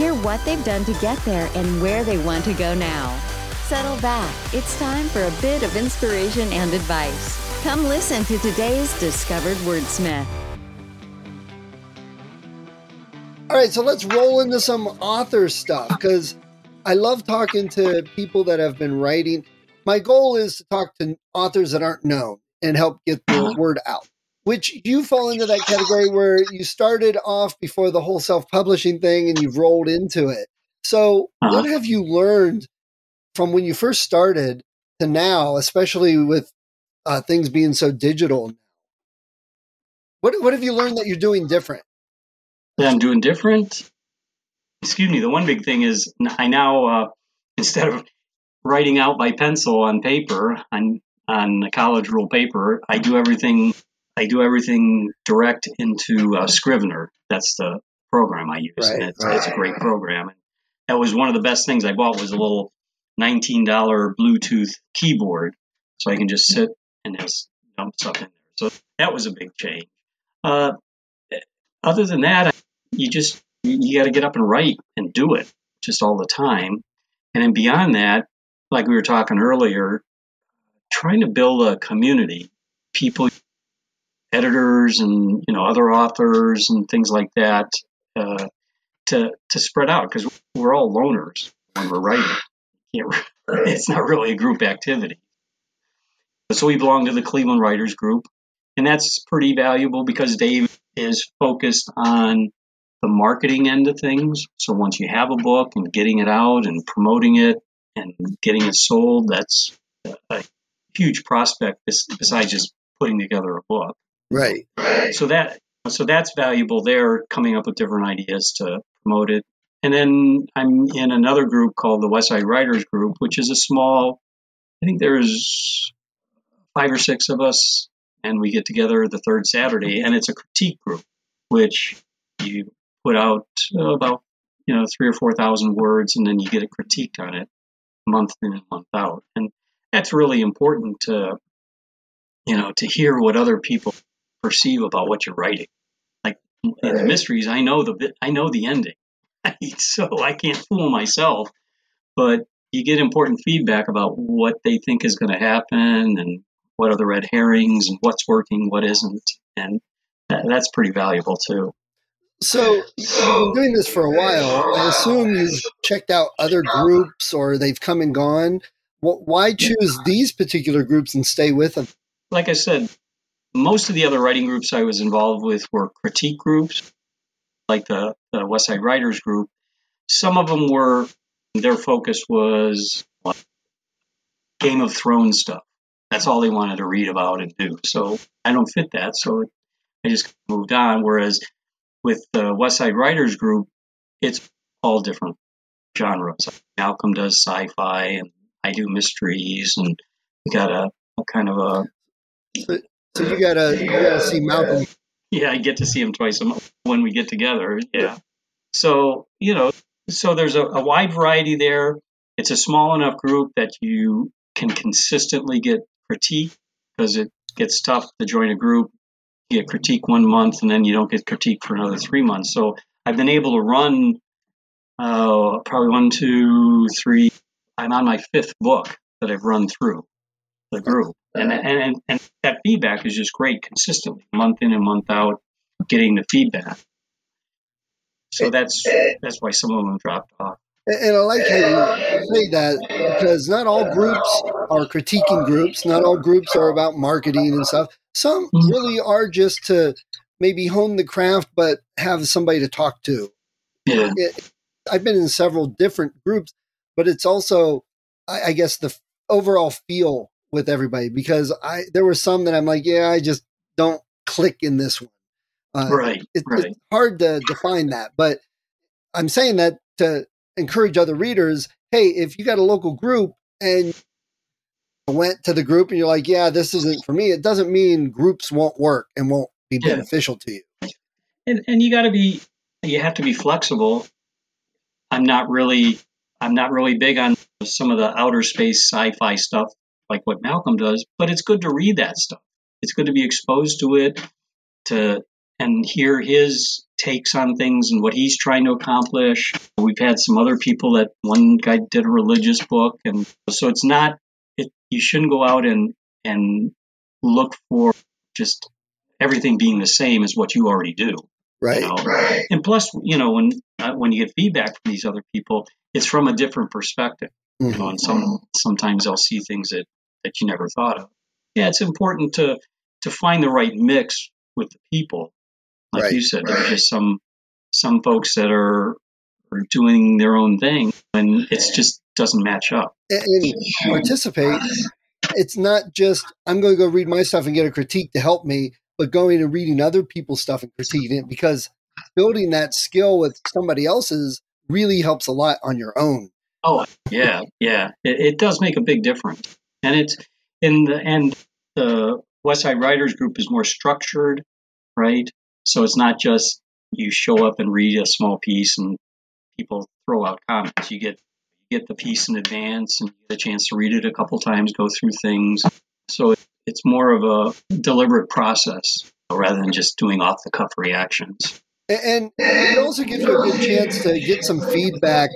Hear what they've done to get there and where they want to go now. Settle back. It's time for a bit of inspiration and advice. Come listen to today's Discovered Wordsmith. All right, so let's roll into some author stuff because I love talking to people that have been writing. My goal is to talk to authors that aren't known and help get the word out which you fall into that category where you started off before the whole self-publishing thing and you've rolled into it. So, uh-huh. what have you learned from when you first started to now, especially with uh, things being so digital? What what have you learned that you're doing different? That I'm doing different. Excuse me. The one big thing is I now uh, instead of writing out by pencil on paper on on a college rule paper, I do everything I do everything direct into uh, Scrivener. That's the program I use, right, and it's, right. it's, a great program. And that was one of the best things I bought was a little nineteen dollar Bluetooth keyboard, so I can just sit and just dump stuff in there. So that was a big change. Uh, other than that, you just you got to get up and write and do it just all the time. And then beyond that, like we were talking earlier, trying to build a community, people editors and you know other authors and things like that uh, to to spread out because we're all loners when we're writing. it's not really a group activity. So we belong to the Cleveland Writers Group, and that's pretty valuable because Dave is focused on the marketing end of things. So once you have a book and getting it out and promoting it and getting it sold, that's a huge prospect besides just putting together a book. Right. So that so that's valuable there, coming up with different ideas to promote it. And then I'm in another group called the West Side Writers Group, which is a small. I think there's five or six of us, and we get together the third Saturday, and it's a critique group, which you put out about you know three or four thousand words, and then you get a critique on it month in and month out, and that's really important to you know to hear what other people perceive about what you're writing. Like in the mysteries, I know the I know the ending, so I can't fool myself. But you get important feedback about what they think is going to happen and what are the red herrings and what's working, what isn't, and that, that's pretty valuable too. So you've been doing this for a while. I assume you've checked out other groups or they've come and gone. Why choose these particular groups and stay with them? Like I said, most of the other writing groups I was involved with were critique groups, like the, the West Side Writers Group. Some of them were, their focus was Game of Thrones stuff. That's all they wanted to read about and do. So I don't fit that. So I just moved on. Whereas with the West Side Writers Group, it's all different genres. Malcolm does sci fi, and I do mysteries, and we got a, a kind of a so you gotta you gotta see Malcolm. Yeah, I get to see him twice a month when we get together. Yeah. So you know, so there's a, a wide variety there. It's a small enough group that you can consistently get critique because it gets tough to join a group. You get critique one month and then you don't get critique for another three months. So I've been able to run uh, probably one, two, three. I'm on my fifth book that I've run through the group. And, and, and that feedback is just great consistently, month in and month out, getting the feedback. So that's that's why some of them dropped off. And I like how you say that because not all groups are critiquing groups. Not all groups are about marketing and stuff. Some mm-hmm. really are just to maybe hone the craft, but have somebody to talk to. Yeah. It, I've been in several different groups, but it's also, I, I guess, the overall feel with everybody because I there were some that I'm like, yeah, I just don't click in this one. Uh, right, it, right. It's hard to define that, but I'm saying that to encourage other readers. Hey, if you got a local group and went to the group and you're like, yeah, this isn't for me, it doesn't mean groups won't work and won't be Yeah. beneficial to you. and, and you got to be you have to be flexible i'm not really i'm not really big on some of the outer space sci-fi stuff like what malcolm does but it's good to read that stuff it's good to be exposed to it to and hear his takes on things and what he's trying to accomplish we've had some other people that one guy did a religious book and so it's not it you shouldn't go out and and look for just everything being the same as what you already do Right. you know? And plus, you know, when uh, when you get feedback from these other people, it's from a different perspective. You know, Mhm. and some sometimes they'll see things that that you never thought of. Yeah, it's important to to find the right mix with the people. Like Right. you said, there's just some some folks that are are doing their own thing, and it just doesn't match up. And, and participate. It's not just I'm going to go read my stuff and get a critique to help me, but going and reading other people's stuff and critiquing it because building that skill with somebody else's really helps a lot on your own. Oh, yeah, yeah. It, it does make a big difference. And it's in the end, the West Side Writers Group is more structured, right? So it's not just you show up and read a small piece and people throw out comments. You get you get the piece in advance and get a chance to read it a couple times, go through things. So it, it's more of a deliberate process rather than just doing off the cuff reactions. And it also gives you a good chance to get some feedback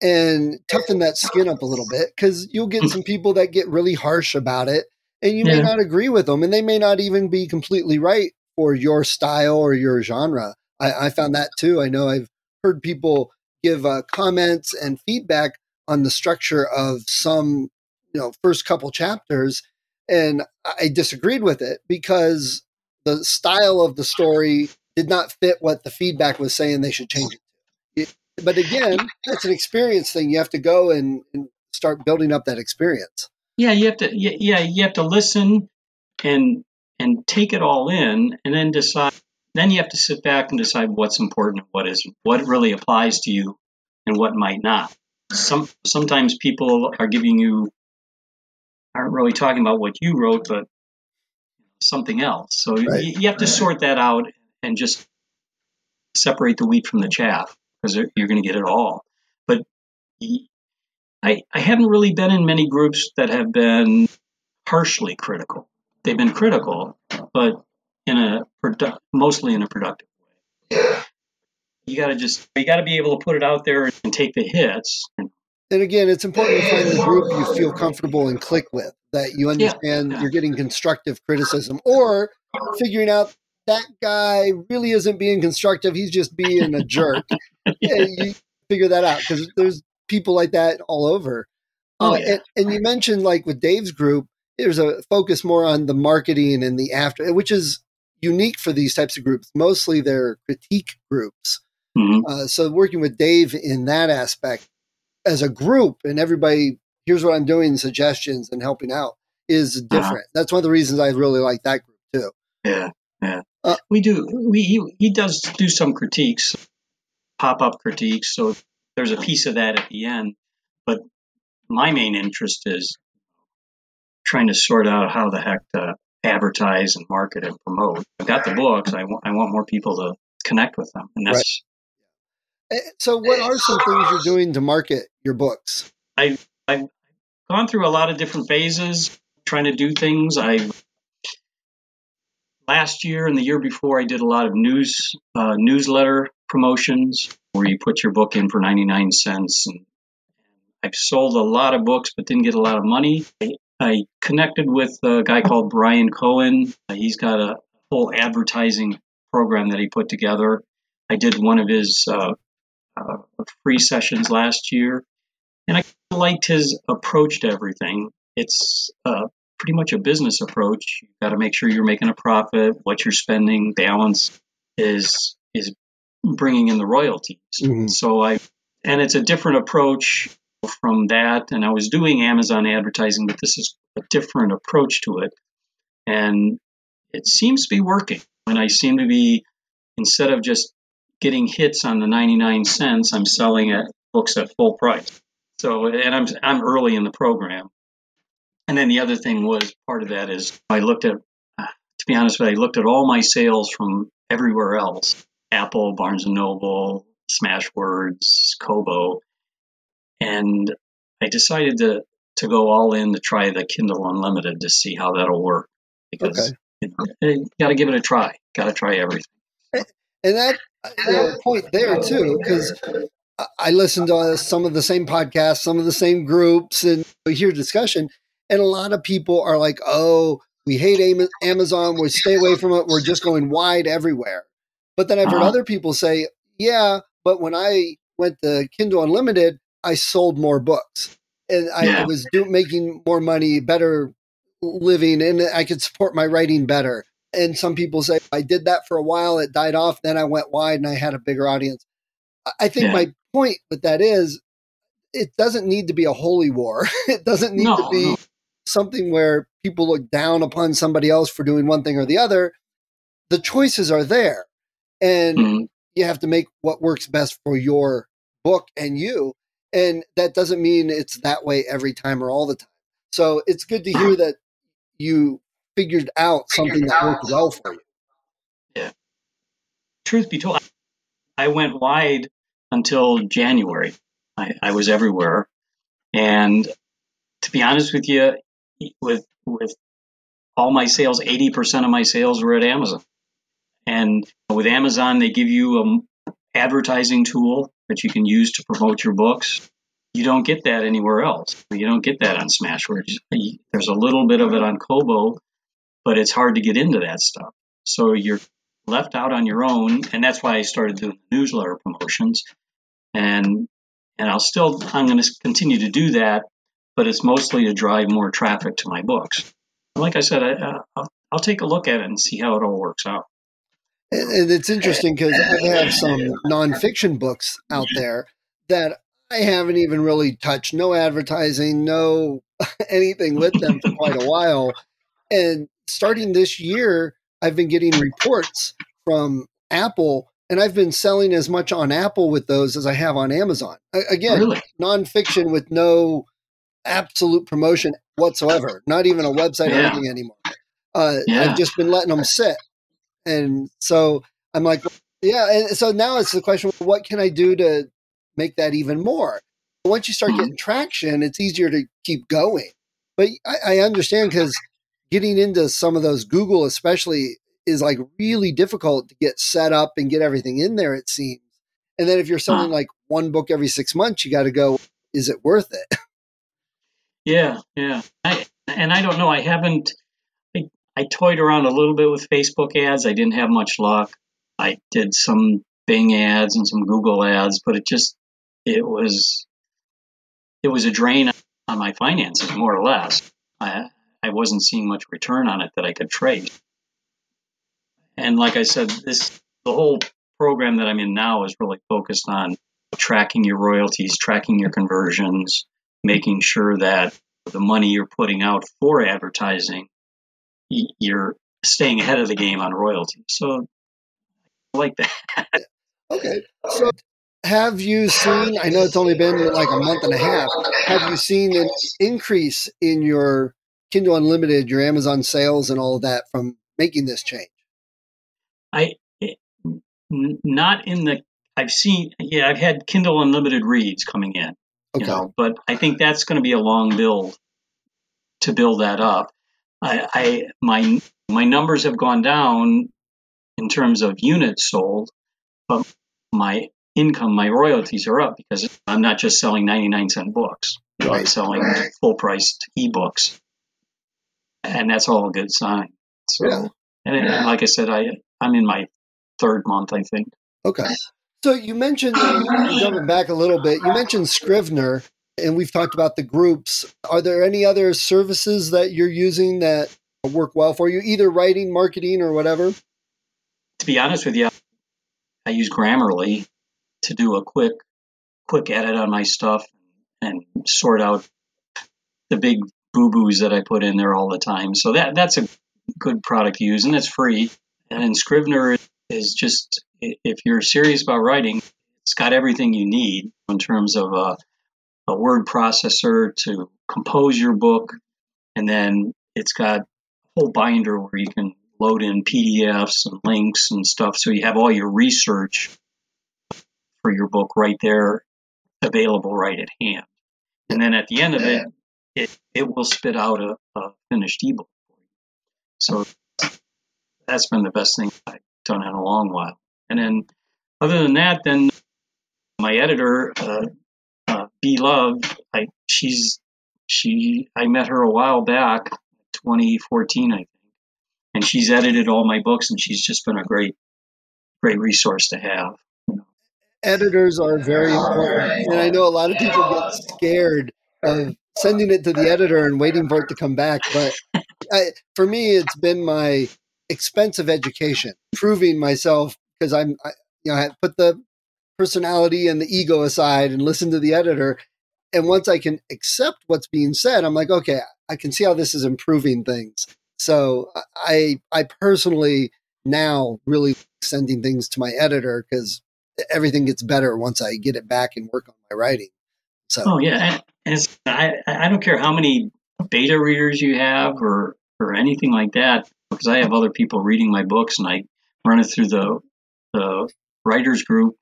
and toughen that skin up a little bit because you'll get some people that get really harsh about it and you may not agree with them and they may not even be completely right for your style or your genre. I, I found that too. I know I've heard people give uh, comments and feedback on the structure of some, you know, first couple chapters, and I disagreed with it because the style of the story did not fit what the feedback was saying they should change it but again, that's an experience thing. You have to go and, and start building up that experience. Yeah, you have to. y- Yeah, you have to listen and and take it all in, and then decide. Then you have to sit back and decide what's important and what isn't, what really applies to you, and what might not. Some sometimes people are giving you aren't really talking about what you wrote, but something else. So Right. you, you have to sort that out and just separate the wheat from the chaff because you're going to get it all. But I, I haven't really been in many groups that have been harshly critical. They've been critical, but in a produ- mostly in a productive way. You got to just you got to be able to put it out there and take the hits. And And again, it's important to find the group you feel comfortable and click with, that you understand yeah. you're getting constructive criticism or figuring out that guy really isn't being constructive. He's just being a jerk. yeah, you figure that out because there's people like that all over. Oh, Uh, yeah. and, and you mentioned like with Dave's group, there's a focus more on the marketing and the after, which is unique for these types of groups. Mostly they're critique groups. Mhm. Uh, so working with Dave in that aspect as a group and everybody, here's what I'm doing, suggestions and helping out is different. That's one of the reasons I really like that group too. Yeah, yeah. Uh, we do. We he, he does do some critiques, pop up critiques. So there's a piece of that at the end. But my main interest is trying to sort out how the heck to advertise and market and promote. I've got the books. I want I want more people to connect with them, and that's Eh, So what are some things you're doing to market your books? I I've gone through a lot of different phases trying to do things. I last year and the year before I did a lot of news uh, newsletter promotions where you put your book in for 99 cents and I've sold a lot of books but didn't get a lot of money. I, I connected with a guy called Bryan Cohen. He's got a whole advertising program that he put together. I did one of his uh, uh, free sessions last year and I liked his approach to everything. It's uh, pretty much a business approach. You've got to make sure you're making a profit. What you're spending, balance is is bringing in the royalties. Mhm. So I, and it's a different approach from that. And I was doing Amazon advertising, but this is a different approach to it, and it seems to be working. And I seem to be instead of just getting hits on the 99 cents, I'm selling at books at full price. So, and I'm I'm early in the program. And then the other thing was part of that is I looked at, uh, to be honest with you, I looked at all my sales from everywhere else: Apple, Barnes and Noble, Smashwords, Kobo, and I decided to to go all in to try the Kindle Unlimited to see how that'll work because okay. you, know, got to give it a try. Got to try everything. And that you know, point there too, because I listen to some of the same podcasts, some of the same groups, and hear discussion. And a lot of people are like, "Oh, we hate Amazon. We stay away from it. We're just going wide everywhere." But then I've heard uh-huh. other people say, "Yeah, but when I went to Kindle Unlimited, I sold more books, and I, yeah. Was do, making more money, better living, and I could support my writing better." And some people say I did that for a while, it died off, then I went wide and I had a bigger audience. I think yeah. my point with that is it doesn't need to be a holy war. it doesn't need no, to be no. Something where people look down upon somebody else for doing one thing or the other. The choices are there. And mm-hmm. you have to make what works best for your book and you. And that doesn't mean it's that way every time or all the time. So it's good to hear that you figured out something that worked well for you. Yeah. Truth be told, I went wide until January. I, I was everywhere. And to be honest with you, with with all my sales, 80% of my sales were at Amazon. And with Amazon, they give you an advertising tool that you can use to promote your books. You don't get that anywhere else. You don't get that on Smashwords. There's a little bit of it on Kobo, but it's hard to get into that stuff. So you're left out on your own, and that's why I started doing newsletter promotions. And and I'll still I'm going to continue to do that, but it's mostly to drive more traffic to my books. Like I said, I, uh, will I'll take a look at it and see how it all works out. And it's interesting because I have some nonfiction books out there that I haven't even really touched. No advertising, no anything with them for quite a while. And starting this year, I've been getting reports from Apple, and I've been selling as much on Apple with those as I have on Amazon. Again, really? nonfiction with no absolute promotion whatsoever, not even a website yeah. or anything anymore. Uh, yeah. I've just been letting them sit. And so I'm like, yeah. And so now it's the question what can I do to make that even more? Once you start mm-hmm. getting traction, it's easier to keep going. But I, I understand because getting into some of those Google, especially, is like really difficult to get set up and get everything in there, it seems. And then if you're selling huh. like one book every six months, you got to go, is it worth it? Yeah, yeah. I, and I don't know. I haven't, I, I toyed around a little bit with Facebook ads. I didn't have much luck. I did some Bing ads and some Google ads, but it just, it was, it was a drain on my finances more or less. I, I wasn't seeing much return on it that I could trade. And like I said, this the whole program that I'm in now is really focused on tracking your royalties, tracking your conversions, making sure that the money you're putting out for advertising, you're staying ahead of the game on royalties. So I like that. Okay. So have you seen, I know it's only been like a month and a half, have you seen an increase in your Kindle Unlimited, your Amazon sales, and all of that from making this change? I eh, not in the. I've seen. Yeah, I've had Kindle Unlimited reads coming in. Okay. You know, but I think that's going to be a long build to build that up. I, I my my numbers have gone down in terms of units sold, but my income, my royalties are up because I'm not just selling 99 cent books. Right. I'm selling full priced ebooks and that's all a good sign. So, yeah. and, and, like I said, I I'm in my third month, I think. Okay. So you mentioned uh, jumping back a little bit. You mentioned Scrivener, and we've talked about the groups. Are there any other services that you're using that work well for you, either writing, marketing, or whatever? To be honest with you, I use Grammarly to do a quick quick edit on my stuff and sort out the big boo boos that I put in there all the time. So that that's a good product to use, and it's free. And Scrivener is just if you're serious about writing, it's got everything you need in terms of a, a word processor to compose your book, and then it's got a whole binder where you can load in PDFs and links and stuff, so you have all your research for your book right there available right at hand. And then at the end of it, it, it will spit out a, a finished ebook. So that's been the best thing I've done in a long while. And then, other than that, then my editor, uh, uh, Love, I she's she I met her a while back, 2014, I think, and she's edited all my books, and she's just been a great great resource to have. Editors are very important, and I know a lot of people get scared of sending it to the editor and waiting for it to come back. But I, for me, it's been my expensive education, proving myself because I'm, I, you know, I put the personality and the ego aside and listen to the editor. And once I can accept what's being said, I'm like, okay, I can see how this is improving things. So I, I personally now really sending things to my editor because everything gets better once I get it back and work on my writing. So, oh yeah, and I, I don't care how many beta readers you have or or anything like that because I have other people reading my books and I run it through the the writers group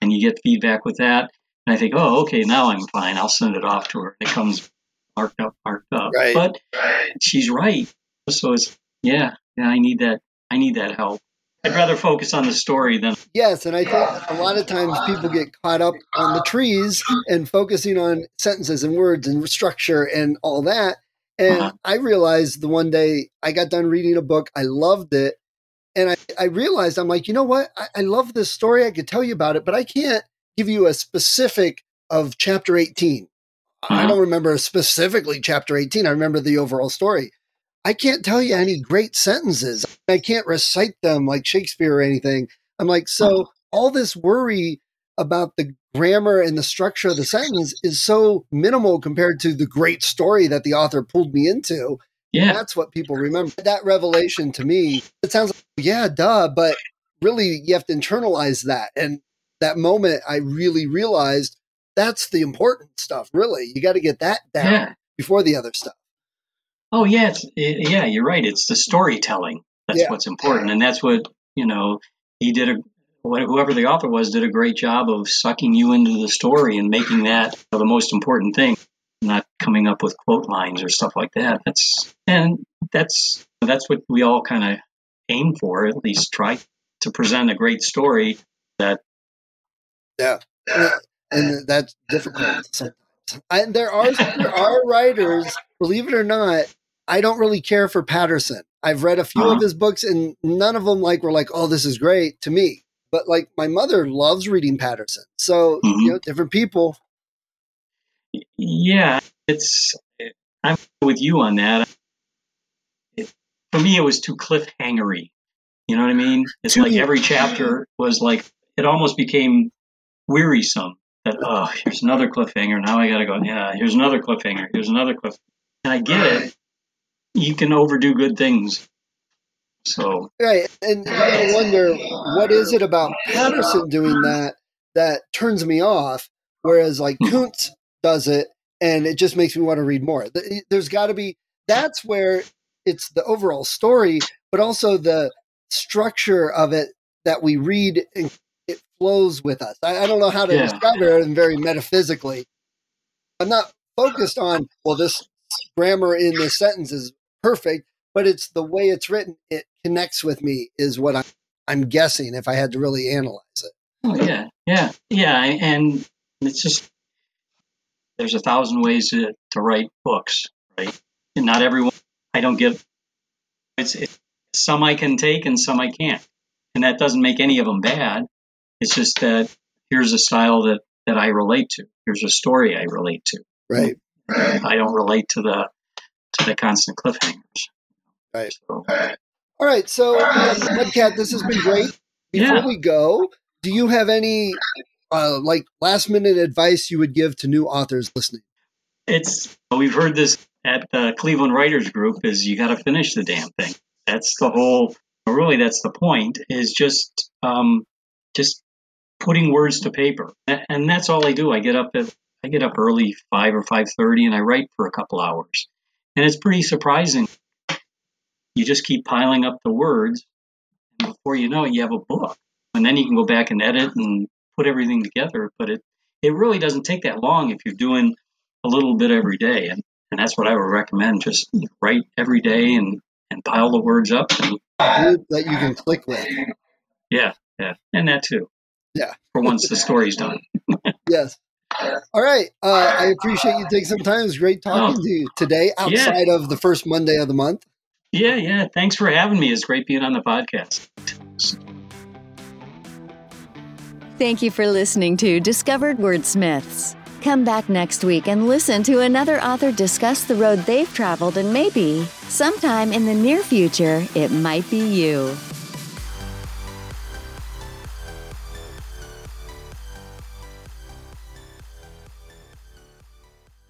and you get feedback with that and I think oh okay now I'm fine I'll send it off to her it comes marked up marked up right. but she's right so it's yeah yeah I need that I need that help I'd rather focus on the story than. Yes, and I think a lot of times people get caught up on the trees and focusing on sentences and words and structure and all that. And uh-huh. I realized the one day I got done reading a book, I loved it. And I, I realized I'm like, you know what? I, I love this story. I could tell you about it, but I can't give you a specific of chapter 18. Uh-huh. I don't remember specifically chapter 18. I remember the overall story. I can't tell you any great sentences. I can't recite them like Shakespeare or anything. I'm like, so all this worry about the grammar and the structure of the sentence is so minimal compared to the great story that the author pulled me into. Yeah. That's what people remember. That revelation to me, it sounds like, yeah, duh, but really you have to internalize that. And that moment, I really realized that's the important stuff, really. You got to get that down yeah. before the other stuff. Oh yeah, it, yeah, you're right. It's the storytelling that's yeah. what's important, and that's what you know. He did a whoever the author was did a great job of sucking you into the story and making that the most important thing. Not coming up with quote lines or stuff like that. That's and that's that's what we all kind of aim for. At least try to present a great story that. Yeah, and that's difficult. I, there are there are writers, believe it or not, I don't really care for Patterson. I've read a few uh-huh. of his books and none of them like were like, oh, this is great to me. But like my mother loves reading Patterson. So, mm-hmm. you know, different people. Yeah, it's I'm with you on that. It, for me, it was too cliffhangery. You know what I mean? It's like every chapter was like it almost became wearisome. That oh, here's another cliffhanger. Now I got to go. Yeah, here's another cliffhanger. Here's another cliff. And I get it you can overdo good things. So right, and I wonder what is it about Patterson doing that that turns me off, whereas like hmm. Koontz does it, and it just makes me want to read more. Eh, there's got to be that's where it's the overall story, but also the structure of it that we read and it flows with us. I, I don't know how to yeah. describe it very metaphysically. I'm not focused on well this grammar in this sentence is perfect, but it's the way it's written. It connects with me, is what I'm, I'm guessing if I had to really analyze it. Oh, yeah, yeah, yeah. And it's just, there's a thousand ways to, to write books, right? And not everyone, I don't give, it's, it's some I can take and some I can't. And that doesn't make any of them bad. It's just that here's a style that, that I relate to. Here's a story I relate to. Right. I don't relate to the to the constant cliffhangers. Right. So, All right. So, um, Mudcat, this has been great. Before yeah. we go, do you have any uh, like last minute advice you would give to new authors listening? It's we've heard this at the Cleveland Writers Group is you got to finish the damn thing. That's the whole. Really, that's the point. Is just um, just putting words to paper. And that's all I do. I get up at I get up early, five or five thirty, and I write for a couple hours. And it's pretty surprising. You just keep piling up the words, and before you know it, you have a book. And then you can go back and edit and put everything together. But it it really doesn't take that long if you're doing a little bit every day. And and that's what I would recommend. Just write every day and and pile the words up and that you can click with. Yeah, yeah, and that too. Yeah. For once the story's done. yes. All right. Uh, I appreciate you taking some time. It was great talking oh, to you today outside yeah. of the first Monday of the month. Yeah, yeah. Thanks for having me. It's great being on the podcast. Thank you for listening to Discovered Wordsmiths. Come back next week and listen to another author discuss the road they've traveled, and maybe, sometime in the near future, it might be you.